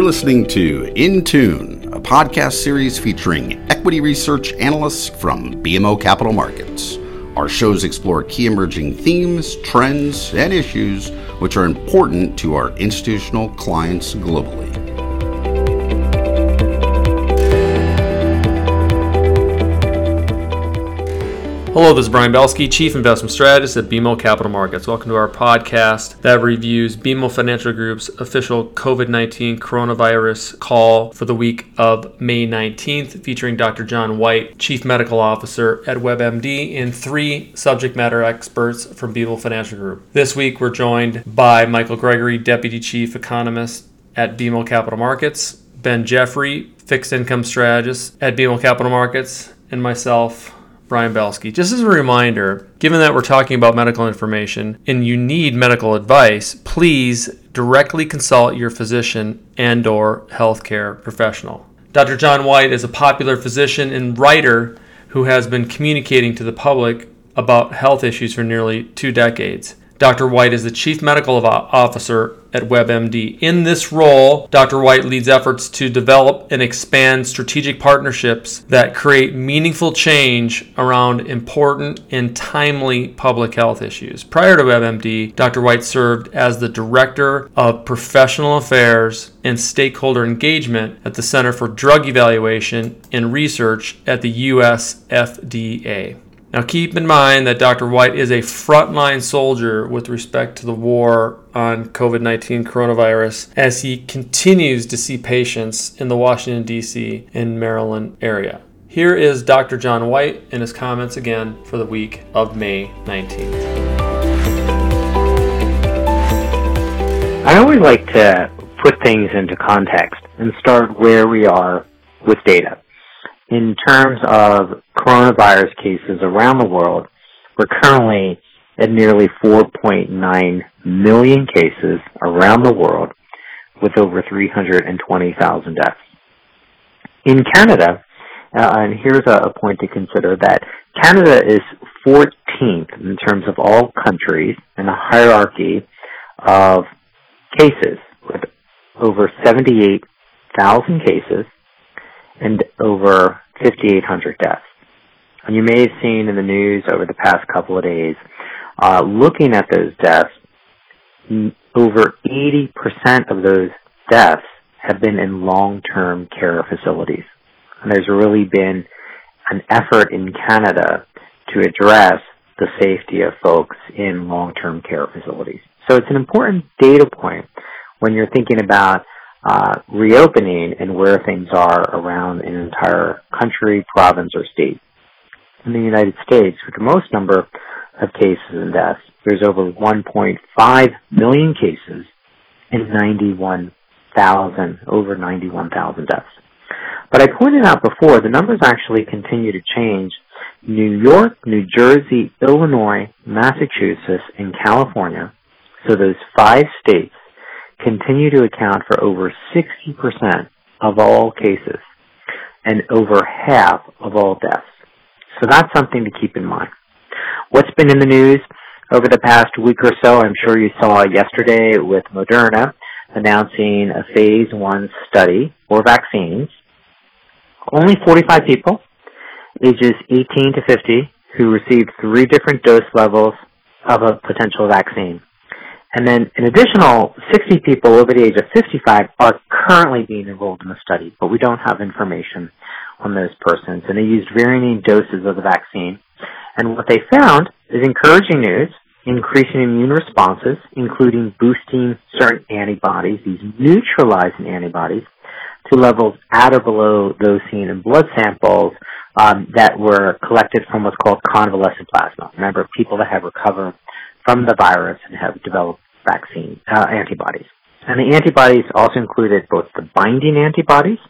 You're listening to In Tune, a podcast series featuring equity research analysts from BMO Capital Markets. Our shows explore key emerging themes, trends, and issues which are important to our institutional clients globally. Hello, this is Brian Belski, Chief Investment Strategist at BMO Capital Markets. Welcome to our podcast that reviews BMO Financial Group's official COVID 19 coronavirus call for the week of May 19th, featuring Dr. John Whyte, Chief Medical Officer at WebMD, and three subject matter experts from BMO Financial Group. This week, we're joined by Michael Gregory, Deputy Chief Economist at BMO Capital Markets, Ben Jeffery, Fixed Income Strategist at BMO Capital Markets, and myself. Brian Belski. Just as a reminder, given that we're talking about medical information and you need medical advice, please directly consult your physician and or healthcare professional. Dr. John Whyte is a popular physician and writer who has been communicating to the public about health issues for nearly two decades. Dr. Whyte is the Chief Medical uh, Officer at WebMD. In this role, Dr. Whyte leads efforts to develop and expand strategic partnerships that create meaningful change around important and timely public health issues. Prior to WebMD, Dr. Whyte served as the Director of Professional Affairs and Stakeholder Engagement at the Center for Drug Evaluation and Research at the US FDA. Now, keep in mind that Dr. Whyte is a frontline soldier with respect to the war on COVID 19 coronavirus as he continues to see patients in the Washington, D.C. and Maryland area. Here is Dr. John Whyte and his comments again for the week of May 19th. I always like to put things into context and start where we are with data in terms of coronavirus cases around the world, we're currently at nearly 4.9 million cases around the world with over 320,000 deaths. In Canada, uh, and here's a, a point to consider that Canada is 14th in terms of all countries in a hierarchy of cases with over 78,000 cases and over 5,800 deaths. And you may have seen in the news over the past couple of days, uh, looking at those deaths, over 80% of those deaths have been in long-term care facilities. And there's really been an effort in Canada to address the safety of folks in long-term care facilities. So it's an important data point when you're thinking about uh, reopening and where things are around an entire country, province, or state. In the United States, with the most number of cases and deaths, there's over 1.5 million cases and 91,000, over 91,000 deaths. But I pointed out before, the numbers actually continue to change. New York, New Jersey, Illinois, Massachusetts, and California, so those five states continue to account for over 60% of all cases and over half of all deaths. So that's something to keep in mind. What's been in the news over the past week or so, I'm sure you saw yesterday with Moderna announcing a phase one study for vaccines. Only 45 people, ages 18 to 50, who received three different dose levels of a potential vaccine. And then an additional 60 people over the age of 55 are currently being enrolled in the study, but we don't have information on those persons. And they used varying doses of the vaccine. And what they found is encouraging news, increasing immune responses, including boosting certain antibodies, these neutralizing antibodies, to levels at or below those seen in blood samples um, that were collected from what's called convalescent plasma. Remember, people that have recovered from the virus and have developed vaccine uh, antibodies. And the antibodies also included both the binding antibodies,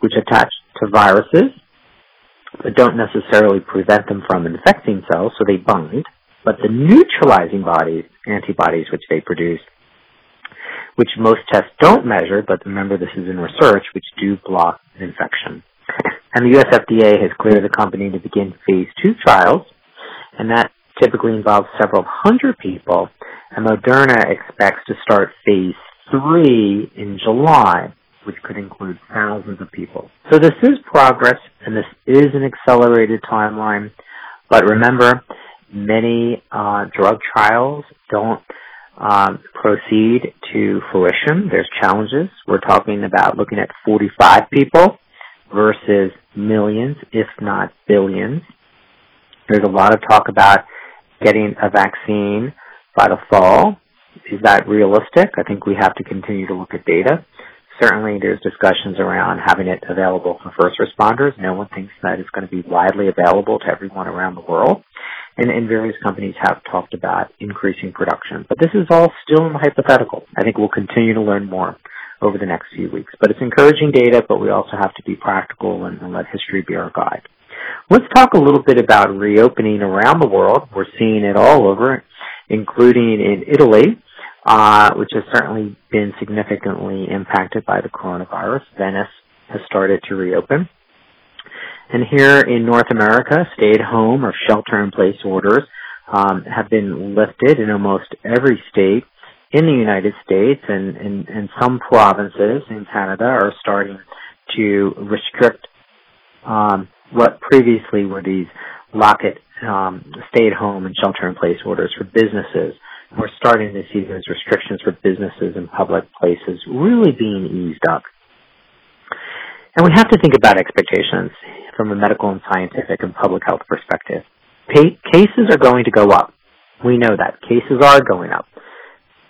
which attach to viruses, but don't necessarily prevent them from infecting cells, so they bind, but the neutralizing bodies, antibodies which they produce, which most tests don't measure, but remember this is in research, which do block infection. And the US FDA has cleared the company to begin phase two trials, and that typically involves several hundred people, and Moderna expects to start phase three in July. which could include thousands of people. So this is progress, and this is an accelerated timeline. But remember, many uh, drug trials don't um, proceed to fruition. There's challenges. We're talking about looking at 45 people versus millions, if not billions. There's a lot of talk about getting a vaccine by the fall. Is that realistic? I think we have to continue to look at data. Certainly, there's discussions around having it available for first responders. No one thinks that it's going to be widely available to everyone around the world. And, and various companies have talked about increasing production. But this is all still in the hypothetical. I think we'll continue to learn more over the next few weeks. But it's encouraging data, but we also have to be practical and, and let history be our guide. Let's talk a little bit about reopening around the world. We're seeing it all over, including in Italy, uh, which has certainly been significantly impacted by the coronavirus. Venice has started to reopen. And here in North America, stay-at-home or shelter-in-place orders um, have been lifted in almost every state in the United States, and, and, and some provinces in Canada are starting to restrict um, what previously were these lock it, um, stay-at-home and shelter-in-place orders for businesses. We're starting to see those restrictions for businesses and public places really being eased up. And we have to think about expectations from a medical and scientific and public health perspective. cases are going to go up. We know that. Cases are going up.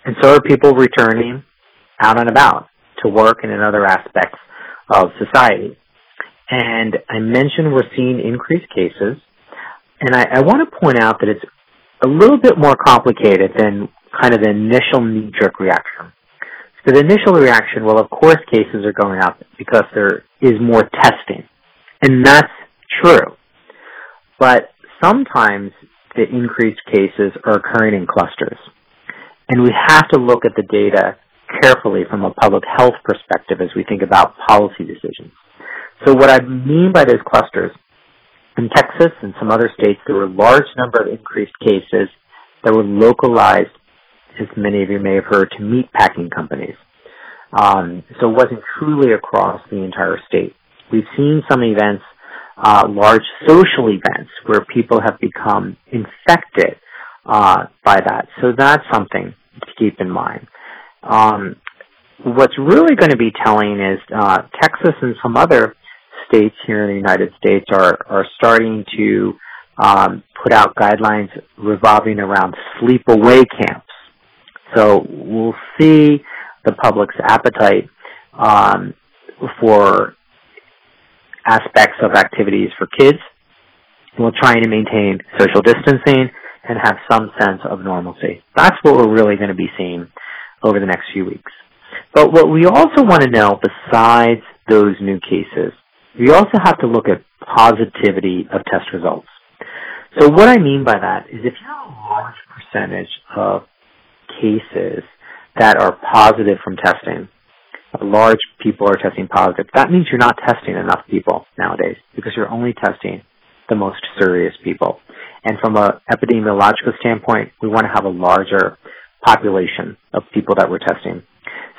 And so are people returning out and about to work and in other aspects of society. And I mentioned we're seeing increased cases. And I, I want to point out that it's a little bit more complicated than kind of the initial knee-jerk reaction. So the initial reaction, well, of course cases are going up because there is more testing. And that's true. But sometimes the increased cases are occurring in clusters. And we have to look at the data carefully from a public health perspective as we think about policy decisions. So what I mean by those clusters, in Texas and some other states, there were a large number of increased cases that were localized, as many of you may have heard, to meat packing companies. Um, so it wasn't truly across the entire state. We've seen some events, uh, large social events, where people have become infected uh, by that. So that's something to keep in mind. Um, what's really going to be telling is uh, Texas and some other states here in the United States are are starting to um, put out guidelines revolving around sleep-away camps. So we'll see the public's appetite um, for aspects of activities for kids while trying to maintain social distancing and have some sense of normalcy. That's what we're really going to be seeing over the next few weeks. But what we also want to know, besides those new cases, we also have to look at positivity of test results. So what I mean by that is if you have a large percentage of cases that are positive from testing, large people are testing positive, that means you're not testing enough people nowadays because you're only testing the most serious people. And from an epidemiological standpoint, we want to have a larger population of people that we're testing.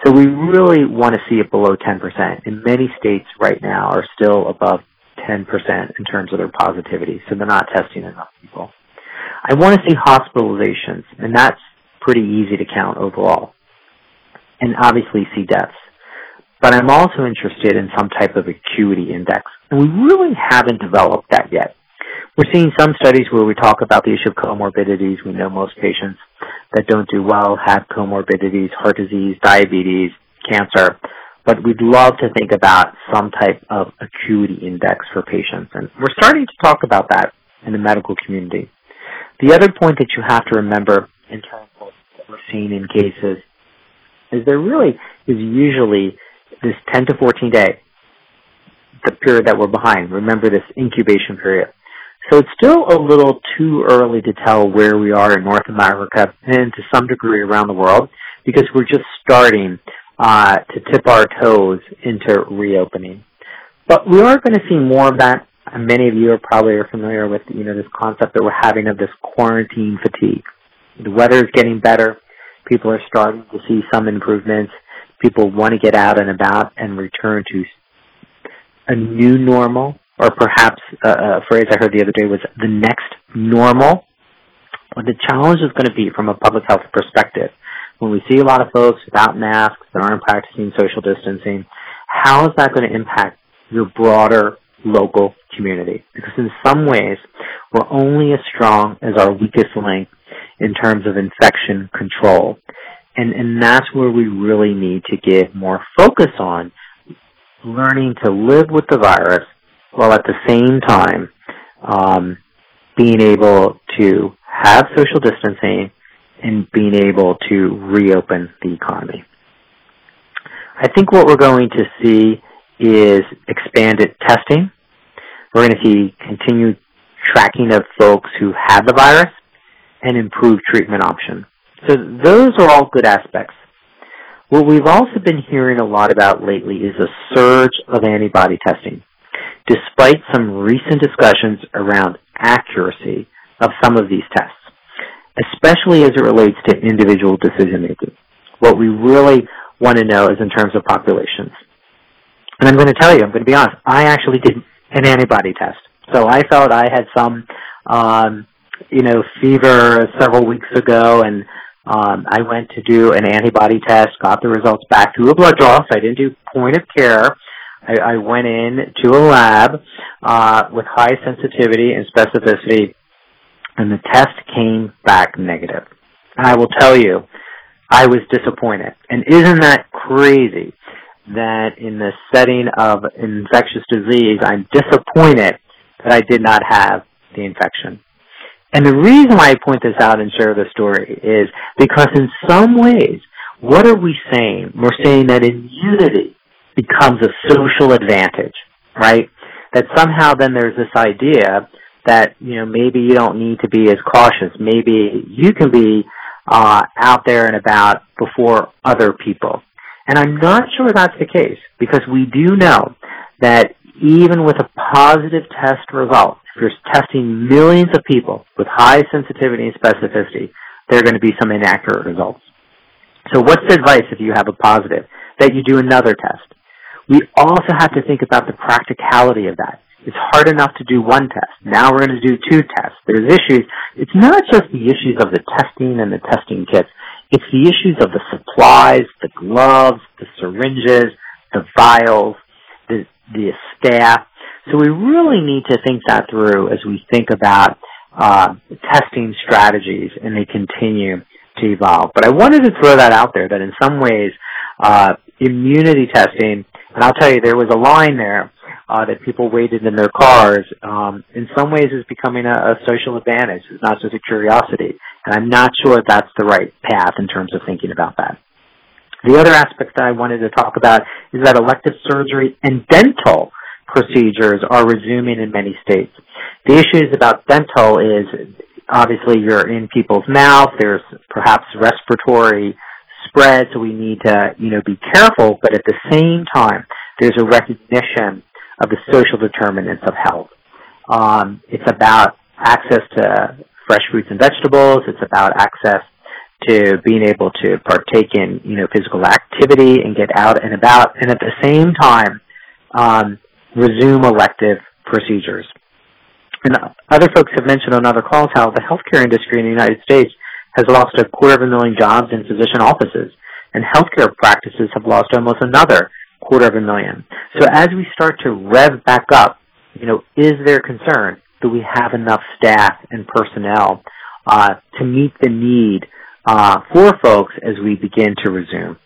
So we really want to see it below 10%. And many states right now are still above 10% in terms of their positivity, so they're not testing enough people. I want to see hospitalizations, and that's pretty easy to count overall. And obviously see deaths. But I'm also interested in some type of acuity index, and we really haven't developed that yet. We're seeing some studies where we talk about the issue of comorbidities. We know most patients that don't do well have comorbidities, heart disease, diabetes, cancer. But we'd love to think about some type of acuity index for patients. And we're starting to talk about that in the medical community. The other point that you have to remember in terms of what we're seeing in cases is there really is usually this 10 to 14 day, the period that we're behind. Remember this incubation period. So it's still a little too early to tell where we are in North America and to some degree around the world because we're just starting uh, to tip our toes into reopening. But we are going to see more of that. Many of you are probably are familiar with you know this concept that we're having of this quarantine fatigue. The weather is getting better. People are starting to see some improvements. people want to get out and about and return to a new normal, or perhaps a, a phrase I heard the other day was the next normal. What the challenge is going to be from a public health perspective, when we see a lot of folks without masks that aren't practicing social distancing, how is that going to impact your broader local community? Because in some ways, we're only as strong as our weakest link in terms of infection control. And, and that's where we really need to give more focus on learning to live with the virus while at the same time um, being able to have social distancing and being able to reopen the economy. I think what we're going to see is expanded testing. We're going to see continued tracking of folks who have the virus and improved treatment options. So those are all good aspects. What we've also been hearing a lot about lately is a surge of antibody testing, despite some recent discussions around accuracy of some of these tests, especially as it relates to individual decision making. What we really want to know is in terms of populations. And I'm going to tell you, I'm going to be honest, I actually did an antibody test. So I felt I had some, um, you know, fever several weeks ago and um, I went to do an antibody test, got the results back through a blood draw, so I didn't do point of care. I, I went in to a lab uh, with high sensitivity and specificity, and the test came back negative. And I will tell you, I was disappointed. And isn't that crazy that in the setting of infectious disease, I'm disappointed that I did not have the infection? And the reason why I point this out and share the story is because in some ways, what are we saying? We're saying that immunity becomes a social advantage, right? That somehow then there's this idea that, you know, maybe you don't need to be as cautious. Maybe you can be uh, out there and about before other people. And I'm not sure that's the case because we do know that even with a positive test result, if you're testing millions of people with high sensitivity and specificity, there are going to be some inaccurate results. So what's the advice if you have a positive? That you do another test. We also have to think about the practicality of that. It's hard enough to do one test. Now we're going to do two tests. There's issues. It's not just the issues of the testing and the testing kits. It's the issues of the supplies, the gloves, the syringes, the vials, the, the staff. So we really need to think that through as we think about uh, testing strategies and they continue to evolve. But I wanted to throw that out there that in some ways, uh, immunity testing, and I'll tell you, there was a line there uh, that people waited in their cars. Um, in some ways, is becoming a, a social advantage. It's not just a curiosity, and I'm not sure that's the right path in terms of thinking about that. The other aspect that I wanted to talk about is that elective surgery and dental procedures are resuming in many states. The issues about dental is obviously you're in people's mouth, there's perhaps respiratory spread, so we need to, you know, be careful, but at the same time, there's a recognition of the social determinants of health. Um, it's about access to fresh fruits and vegetables, it's about access to being able to partake in, you know, physical activity and get out and about, and at the same time, um, resume elective procedures. And other folks have mentioned on other calls how the healthcare industry in the United States has lost a quarter of a million jobs in physician offices, and healthcare practices have lost almost another quarter of a million. So as we start to rev back up, you know, is there concern? Do we have enough staff and personnel uh, to meet the need uh, for folks as we begin to resume?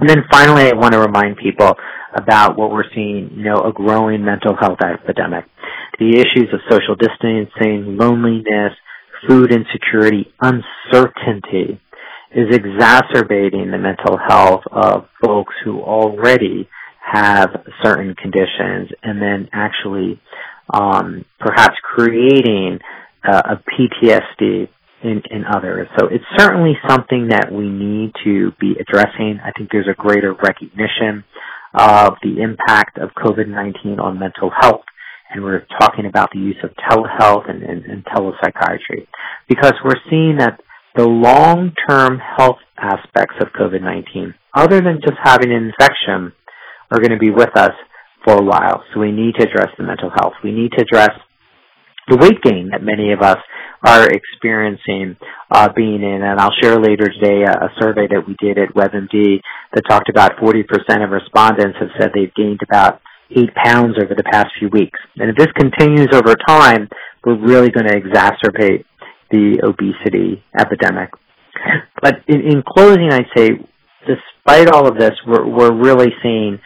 And then finally, I want to remind people about what we're seeing, you know, a growing mental health epidemic. The issues of social distancing, loneliness, food insecurity, uncertainty is exacerbating the mental health of folks who already have certain conditions and then actually um, perhaps creating uh, a PTSD in, in others. So it's certainly something that we need to be addressing. I think there's a greater recognition of the impact of COVID-19 on mental health. And we're talking about the use of telehealth and, and, and telepsychiatry because we're seeing that the long-term health aspects of COVID-19, other than just having an infection, are going to be with us for a while. So we need to address the mental health. We need to address the weight gain that many of us are experiencing uh, being in. And I'll share later today a, a, survey that we did at WebMD that talked about 40% of respondents have said they've gained about eight pounds over the past few weeks. And if this continues over time, we're really going to exacerbate the obesity epidemic. But in, in closing, I'd say, despite all of this, we're, we're really seeing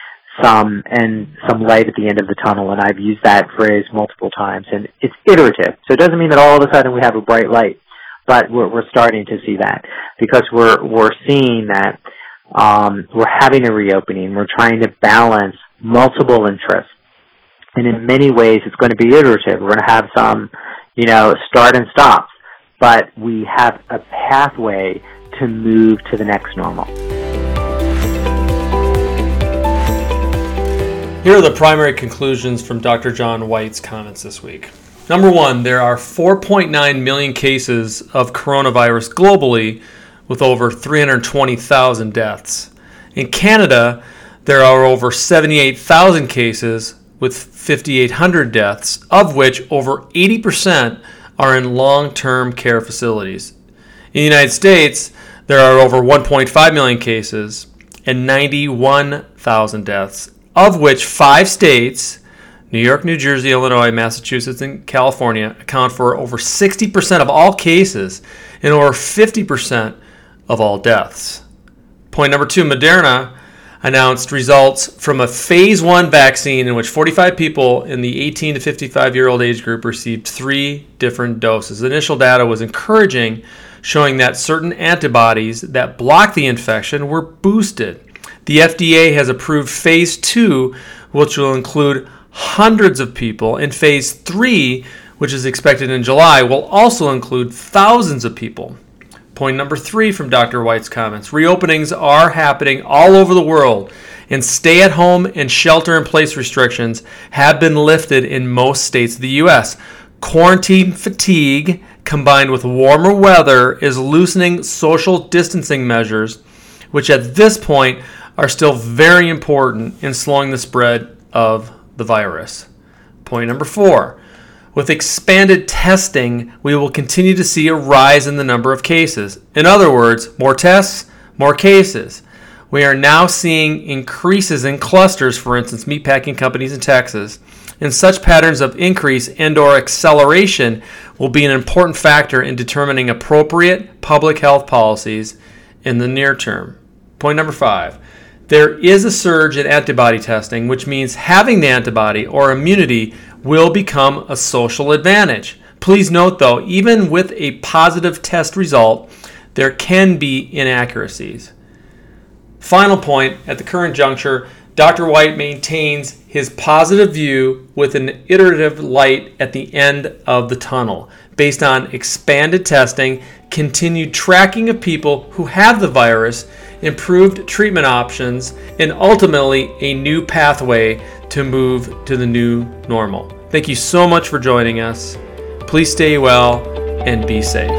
some and some light at the end of the tunnel, and I've used that phrase multiple times. And it's iterative, so it doesn't mean that all of a sudden we have a bright light, but we're, we're starting to see that because we're we're seeing that um, we're having a reopening. We're trying to balance multiple interests, and in many ways, it's going to be iterative. We're going to have some, you know, start and stops, but we have a pathway to move to the next normal. Here are the primary conclusions from Dr. John Whyte's comments this week. Number one, there are 4.9 million cases of coronavirus globally, with over 320,000 deaths. In Canada, there are over 78,000 cases with 5,800 deaths, of which over 80% are in long term care facilities. In the United States, there are over 1.5 million cases and 91,000 deaths, of which five states New York, New Jersey, Illinois, Massachusetts, and California account for over 60% of all cases and over 50% of all deaths. Point number two Moderna announced results from a phase one vaccine in which 45 people in the 18 to 55 year old age group received three different doses. The initial data was encouraging, showing that certain antibodies that block the infection were boosted. The FDA has approved phase two, which will include hundreds of people, and phase three, which is expected in July, will also include thousands of people. Point number three from Dr. Whyte's comments reopenings are happening all over the world, and stay at home and shelter in place restrictions have been lifted in most states of the U.S. Quarantine fatigue combined with warmer weather is loosening social distancing measures, which at this point are still very important in slowing the spread of the virus. Point number four with expanded testing, we will continue to see a rise in the number of cases. In other words, more tests, more cases. We are now seeing increases in clusters, for instance, meatpacking companies in Texas. And such patterns of increase and or acceleration will be an important factor in determining appropriate public health policies in the near term. Point number 5 there is a surge in antibody testing, which means having the antibody or immunity will become a social advantage. Please note though, even with a positive test result, there can be inaccuracies. Final point at the current juncture, Dr. Whyte maintains his positive view with an iterative light at the end of the tunnel based on expanded testing, continued tracking of people who have the virus improved treatment options, and ultimately a new pathway to move to the new normal. Thank you so much for joining us. Please stay well and be safe.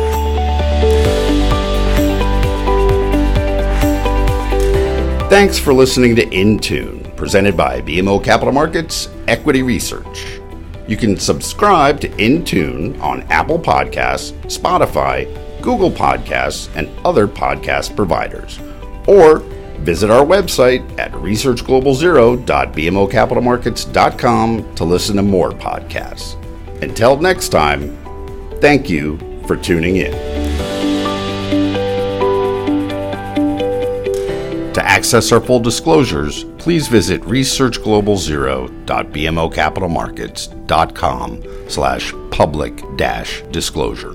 Thanks for listening to Intune, presented by BMO Capital Markets Equity Research. You can subscribe to Intune on Apple Podcasts, Spotify, Google Podcasts, and other podcast providers or visit our website at researchglobalzero.bmocapitalmarkets.com to listen to more podcasts. Until next time, thank you for tuning in. To access our full disclosures, please visit researchglobalzero.bmocapitalmarkets.com slash public dash disclosure.